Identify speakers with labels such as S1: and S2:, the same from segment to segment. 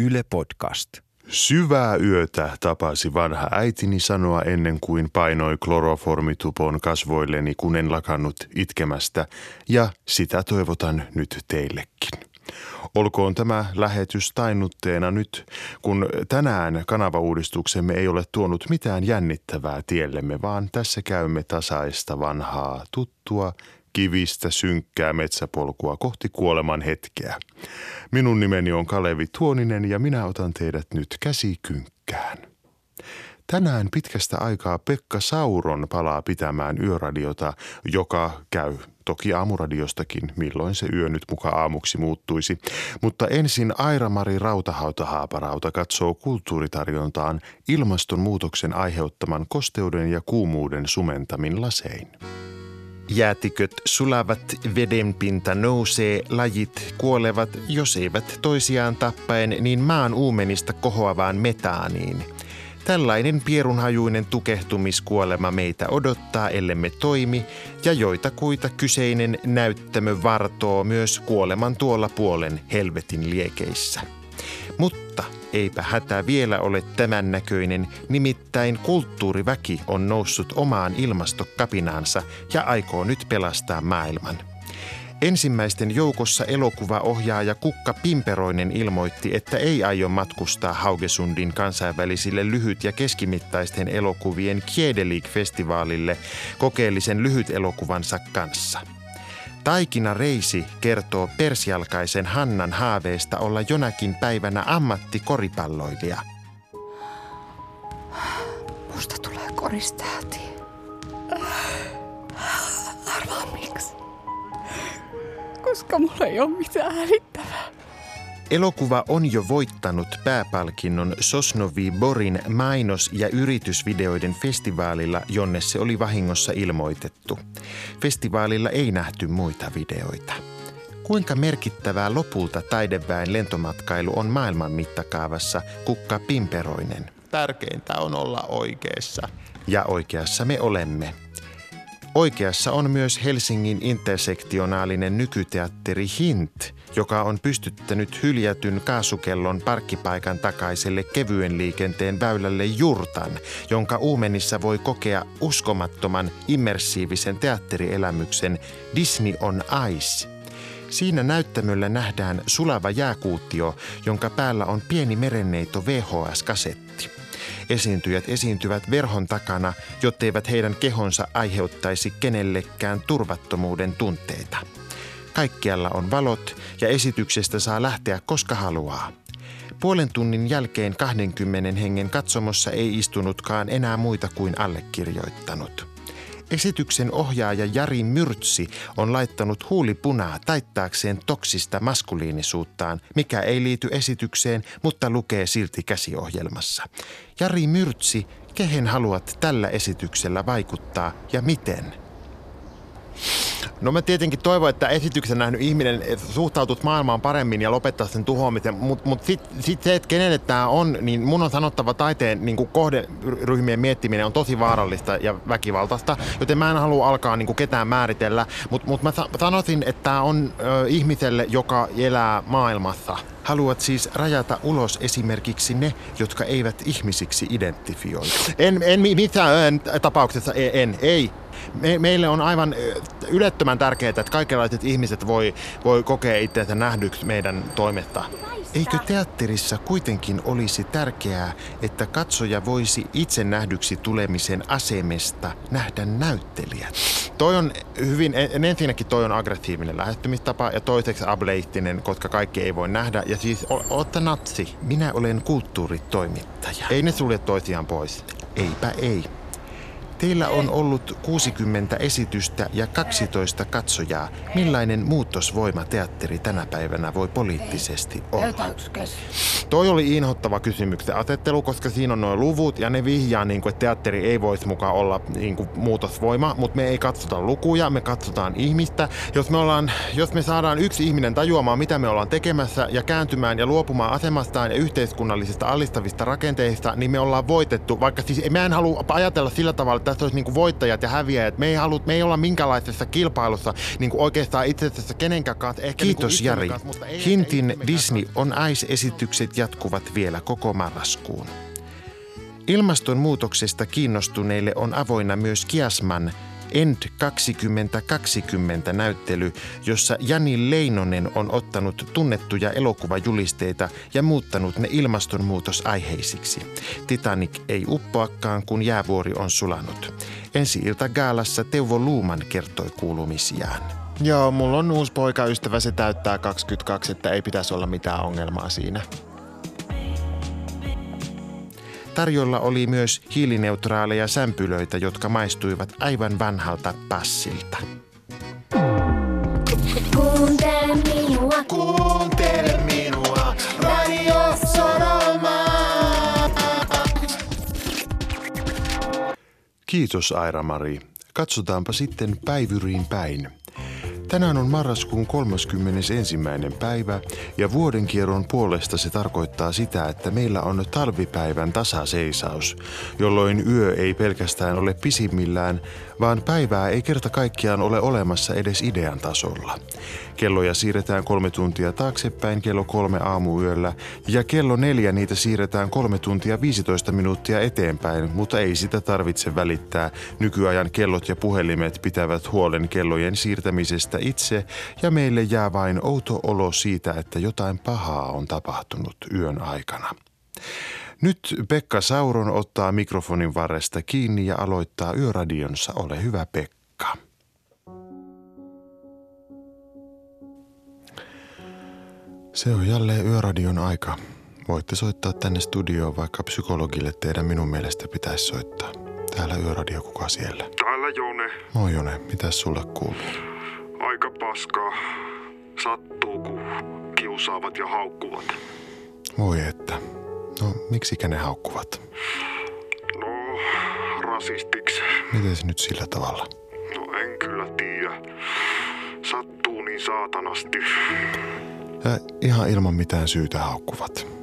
S1: Yle Podcast.
S2: Syvää yötä tapasi vanha äitini sanoa ennen kuin painoi kloroformitupon kasvoilleni, kun en lakannut itkemästä, ja sitä toivotan nyt teillekin. Olkoon tämä lähetys tainnutteena nyt, kun tänään kanavauudistuksemme ei ole tuonut mitään jännittävää tiellemme, vaan tässä käymme tasaista vanhaa tuttua kivistä synkkää metsäpolkua kohti kuoleman hetkeä. Minun nimeni on Kalevi Tuoninen ja minä otan teidät nyt käsikynkkään. Tänään pitkästä aikaa Pekka Sauron palaa pitämään yöradiota, joka käy toki aamuradiostakin, milloin se yö nyt muka aamuksi muuttuisi. Mutta ensin Aira-Mari Rautahauta-Haaparauta katsoo kulttuuritarjontaan ilmastonmuutoksen aiheuttaman kosteuden ja kuumuuden sumentamin lasein.
S3: Jäätiköt sulavat, vedenpinta nousee, lajit kuolevat, jos eivät toisiaan tappaen, niin maan uumenista kohoavaan metaaniin. Tällainen pierunhajuinen tukehtumiskuolema meitä odottaa, ellemme toimi, ja joita kuita kyseinen näyttämö vartoo myös kuoleman tuolla puolen helvetin liekeissä. Mutta eipä hätä vielä ole tämän näköinen, nimittäin kulttuuriväki on noussut omaan ilmastokapinaansa ja aikoo nyt pelastaa maailman. Ensimmäisten joukossa elokuvaohjaaja Kukka Pimperoinen ilmoitti, että ei aio matkustaa Haugesundin kansainvälisille lyhyt- ja keskimittaisten elokuvien Kiedelig-festivaalille kokeellisen lyhyt elokuvansa kanssa – Taikina Reisi kertoo persialkaisen Hannan haaveesta olla jonakin päivänä ammattikoripalloilija.
S4: Musta tulee koristähti. Arvaa miksi? Koska mulla ei ole mitään hävittävää.
S3: Elokuva on jo voittanut pääpalkinnon Sosnovi Borin mainos- ja yritysvideoiden festivaalilla, jonne se oli vahingossa ilmoitettu. Festivaalilla ei nähty muita videoita. Kuinka merkittävää lopulta taideväen lentomatkailu on maailman mittakaavassa, kukka pimperoinen?
S5: Tärkeintä on olla oikeassa.
S3: Ja oikeassa me olemme. Oikeassa on myös Helsingin intersektionaalinen nykyteatteri Hint, joka on pystyttänyt hyljätyn kaasukellon parkkipaikan takaiselle kevyen liikenteen väylälle Jurtan, jonka uumenissa voi kokea uskomattoman immersiivisen teatterielämyksen Disney on Ice. Siinä näyttämöllä nähdään sulava jääkuuttio, jonka päällä on pieni merenneito VHS-kasetti. Esiintyjät esiintyvät verhon takana, jotteivät heidän kehonsa aiheuttaisi kenellekään turvattomuuden tunteita. Kaikkialla on valot ja esityksestä saa lähteä koska haluaa. Puolen tunnin jälkeen 20 hengen katsomossa ei istunutkaan enää muita kuin allekirjoittanut. Esityksen ohjaaja Jari Myrtsi on laittanut huulipunaa taittaakseen toksista maskuliinisuuttaan, mikä ei liity esitykseen, mutta lukee silti käsiohjelmassa. Jari Myrtsi, kehen haluat tällä esityksellä vaikuttaa ja miten?
S5: No mä tietenkin toivon, että esityksen nähnyt ihminen suhtautut maailmaan paremmin ja lopettaa sen tuhoamisen, mutta mut sitten sit se, että kenelle tämä on, niin mun on sanottava taiteen niin kuin kohderyhmien miettiminen on tosi vaarallista ja väkivaltaista, joten mä en halua alkaa niin kuin ketään määritellä, mutta mut mä sanoisin, että tämä on ö, ihmiselle, joka elää maailmassa.
S3: Haluat siis rajata ulos esimerkiksi ne, jotka eivät ihmisiksi identifioidu?
S5: En, en missään tapauksessa en, ei me, meille on aivan ylettömän tärkeää, että kaikenlaiset ihmiset voi, voi kokea itseänsä nähdyksi meidän toimesta.
S3: Eikö teatterissa kuitenkin olisi tärkeää, että katsoja voisi itse nähdyksi tulemisen asemesta nähdä näyttelijät?
S5: Toi on hyvin, ensinnäkin toi on aggressiivinen lähestymistapa ja toiseksi ableittinen, koska kaikki ei voi nähdä. Ja siis, otta natsi.
S3: Minä olen kulttuuritoimittaja.
S5: Ei ne sulje toisiaan pois.
S3: Eipä ei. Teillä on ollut 60 esitystä ja 12 katsojaa. Millainen muutosvoima teatteri tänä päivänä voi poliittisesti olla?
S5: Toi oli inhottava kysymyksen asettelu, koska siinä on nuo luvut ja ne vihjaa, niin kuin, että teatteri ei voisi mukaan olla niin kuin, muutosvoima, mutta me ei katsota lukuja, me katsotaan ihmistä. Jos me, ollaan, jos me saadaan yksi ihminen tajuamaan, mitä me ollaan tekemässä ja kääntymään ja luopumaan asemastaan ja yhteiskunnallisista allistavista rakenteista, niin me ollaan voitettu. Vaikka siis mä en halua ajatella sillä tavalla, tässä olisi niin voittajat ja häviäjät. Me ei, halu, me ei olla minkälaisessa kilpailussa niin kuin oikeastaan itse asiassa kenenkään kanssa.
S3: Ehkä Kiitos niin Jari. Kanssa, Hintin Disney on Ice-esitykset
S6: jatkuvat vielä koko marraskuun. Ilmastonmuutoksesta kiinnostuneille on avoinna myös Kiasman End 2020 näyttely, jossa Jani Leinonen on ottanut tunnettuja elokuvajulisteita ja muuttanut ne ilmastonmuutosaiheisiksi. Titanic ei uppoakaan, kun jäävuori on sulanut. Ensi ilta gaalassa Teuvo Luuman kertoi kuulumisiaan.
S7: Joo, mulla on uusi poikaystävä, se täyttää 22, että ei pitäisi olla mitään ongelmaa siinä.
S6: Tarjolla oli myös hiilineutraaleja sämpylöitä, jotka maistuivat aivan vanhalta passilta.
S8: Kuuntele minua,
S7: Kuuntele minua, Radio Soroma.
S3: Kiitos Aira-Mari. Katsotaanpa sitten päivyriin päin. Tänään on marraskuun 31. päivä ja vuodenkierron puolesta se tarkoittaa sitä, että meillä on talvipäivän tasaseisaus, jolloin yö ei pelkästään ole pisimmillään, vaan päivää ei kerta kaikkiaan ole olemassa edes idean tasolla. Kelloja siirretään kolme tuntia taaksepäin kello kolme aamuyöllä ja kello neljä niitä siirretään kolme tuntia 15 minuuttia eteenpäin, mutta ei sitä tarvitse välittää. Nykyajan kellot ja puhelimet pitävät huolen kellojen siirtämisestä itse ja meille jää vain outo olo siitä, että jotain pahaa on tapahtunut yön aikana. Nyt Pekka Sauron ottaa mikrofonin varresta kiinni ja aloittaa yöradionsa. Ole hyvä Pekka. Se on jälleen yöradion aika. Voitte soittaa tänne studioon, vaikka psykologille teidän minun mielestä pitäisi soittaa. Täällä yöradio, kuka siellä?
S9: Täällä Jone.
S3: Moi Jone, mitäs sulle kuuluu?
S9: Aika paskaa. Sattuu, kun kiusaavat ja haukkuvat.
S3: Voi että. No, miksikä ne haukkuvat?
S9: No, rasistiksi.
S3: Miten se nyt sillä tavalla?
S9: No en kyllä tiedä. Sattuu niin saatanasti.
S3: Ja ihan ilman mitään syytä haukkuvat.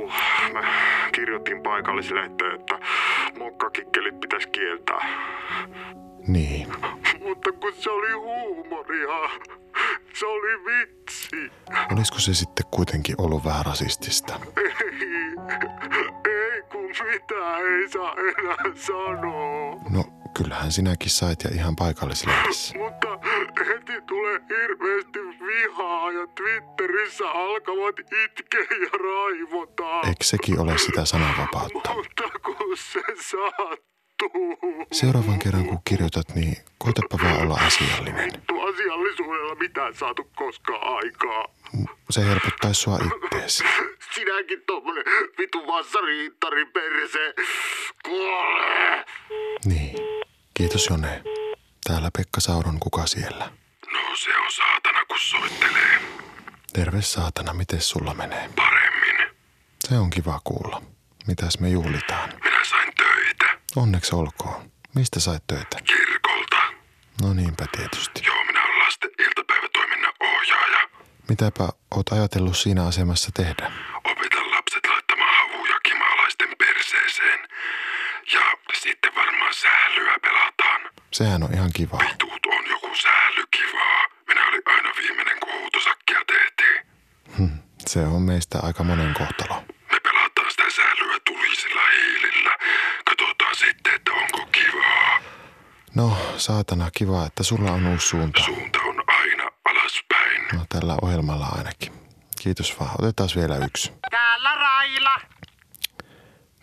S9: Kun mä kirjoitin paikallislehteen, että mokkakikkelit pitäisi kieltää.
S3: Niin.
S9: Mutta kun se oli huumoria. Se oli vitsi.
S3: Olisiko se sitten kuitenkin ollut vähän rasistista?
S9: Ei, ei kun mitään ei saa enää sanoa.
S3: No, kyllähän sinäkin sait ja ihan paikallislehdessä.
S9: Mutta heti tulee hirveästi vihaa ja Twitterissä alkavat itkeä ja raivota.
S3: Eikö sekin ole sitä sananvapautta?
S9: Mutta kun se sattuu.
S3: Seuraavan kerran kun kirjoitat, niin koitapa vaan olla asiallinen.
S9: Asiallisuudella mitään saatu koskaan aikaa.
S3: Se helpottaisi sua itteesi.
S9: Sinäkin tommonen vitu vassariittari perse. Kuole!
S3: Niin. Kiitos Jone. Täällä Pekka Sauron, kuka siellä?
S9: No se soittelee.
S3: Terve saatana, miten sulla menee?
S9: Paremmin.
S3: Se on kiva kuulla. Mitäs me juhlitaan?
S9: Minä sain töitä.
S3: Onneksi olkoon. Mistä sait töitä?
S9: Kirkolta.
S3: No niinpä tietysti.
S9: Joo, minä olen lasten iltapäivätoiminnan ohjaaja.
S3: Mitäpä oot ajatellut siinä asemassa tehdä?
S9: Opetan lapset laittamaan havuja kimaalaisten perseeseen. Ja sitten varmaan sählyä pelataan.
S3: Sehän on ihan kiva.
S9: Tuut on joku sählykivaa. Minä olin aina viimeinen, kun huutosakkia tehtiin.
S3: Se on meistä aika monen kohtalo.
S9: Me pelataan sitä sählyä tulisilla hiilillä. Katsotaan sitten, että onko kivaa.
S3: No, saatana, kiva, että sulla on uusi suunta.
S9: Suunta on aina alaspäin.
S3: No, tällä ohjelmalla ainakin. Kiitos vaan. Otetaan vielä yksi.
S10: Täällä Raila.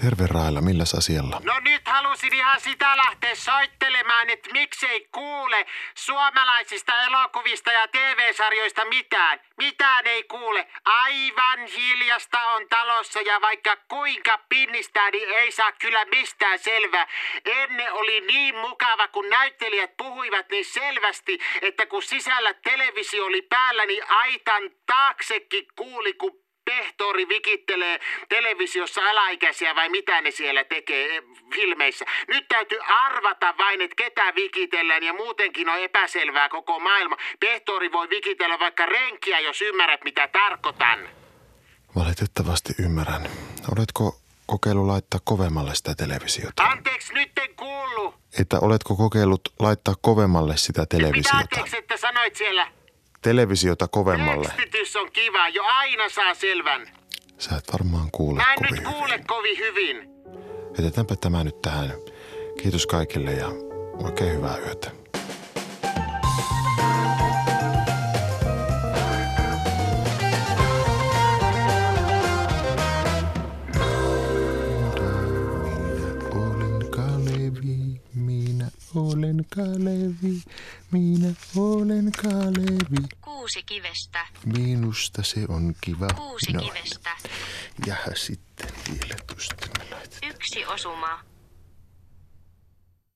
S3: Terve Raila, milläs asialla?
S10: No nyt halusin ihan sitä lähteä soittelemaan, että miksei kuule suomalaisista elokuvista ja TV-sarjoista mitään. Mitään ei kuule. Aivan hiljasta on talossa ja vaikka kuinka pinnistää, niin ei saa kyllä mistään selvää. Ennen oli niin mukava, kun näyttelijät puhuivat niin selvästi, että kun sisällä televisio oli päällä, niin aitan taaksekin kuuli, kun pehtori vikittelee televisiossa alaikäisiä vai mitä ne siellä tekee eh, filmeissä. Nyt täytyy arvata vain, että ketä vikitellään ja muutenkin on epäselvää koko maailma. Pehtori voi vikitellä vaikka renkiä, jos ymmärrät mitä tarkoitan.
S3: Valitettavasti ymmärrän. Oletko kokeillut laittaa kovemmalle sitä televisiota?
S10: Anteeksi, nyt en kuullut.
S3: että oletko kokeillut laittaa kovemmalle sitä
S10: Mitä
S3: televisiota?
S10: anteeksi, että sanoit siellä?
S3: Televisiota kovemmalle.
S10: Tekstitys on kiva, jo aina saa selvän.
S3: Sä et varmaan kuule
S10: Mä en
S3: kovin
S10: nyt kuule
S3: hyvin.
S10: kovin hyvin.
S3: Jätetäänpä tämä nyt tähän. Kiitos kaikille ja oikein hyvää yötä. Olen Kalevi, minä olen Kalevi.
S11: Kuusi kivestä.
S3: Minusta se on kiva.
S11: Kuusi
S3: Noin.
S11: kivestä.
S3: Ja sitten vielä tuosta me laitetaan.
S11: Yksi osuma.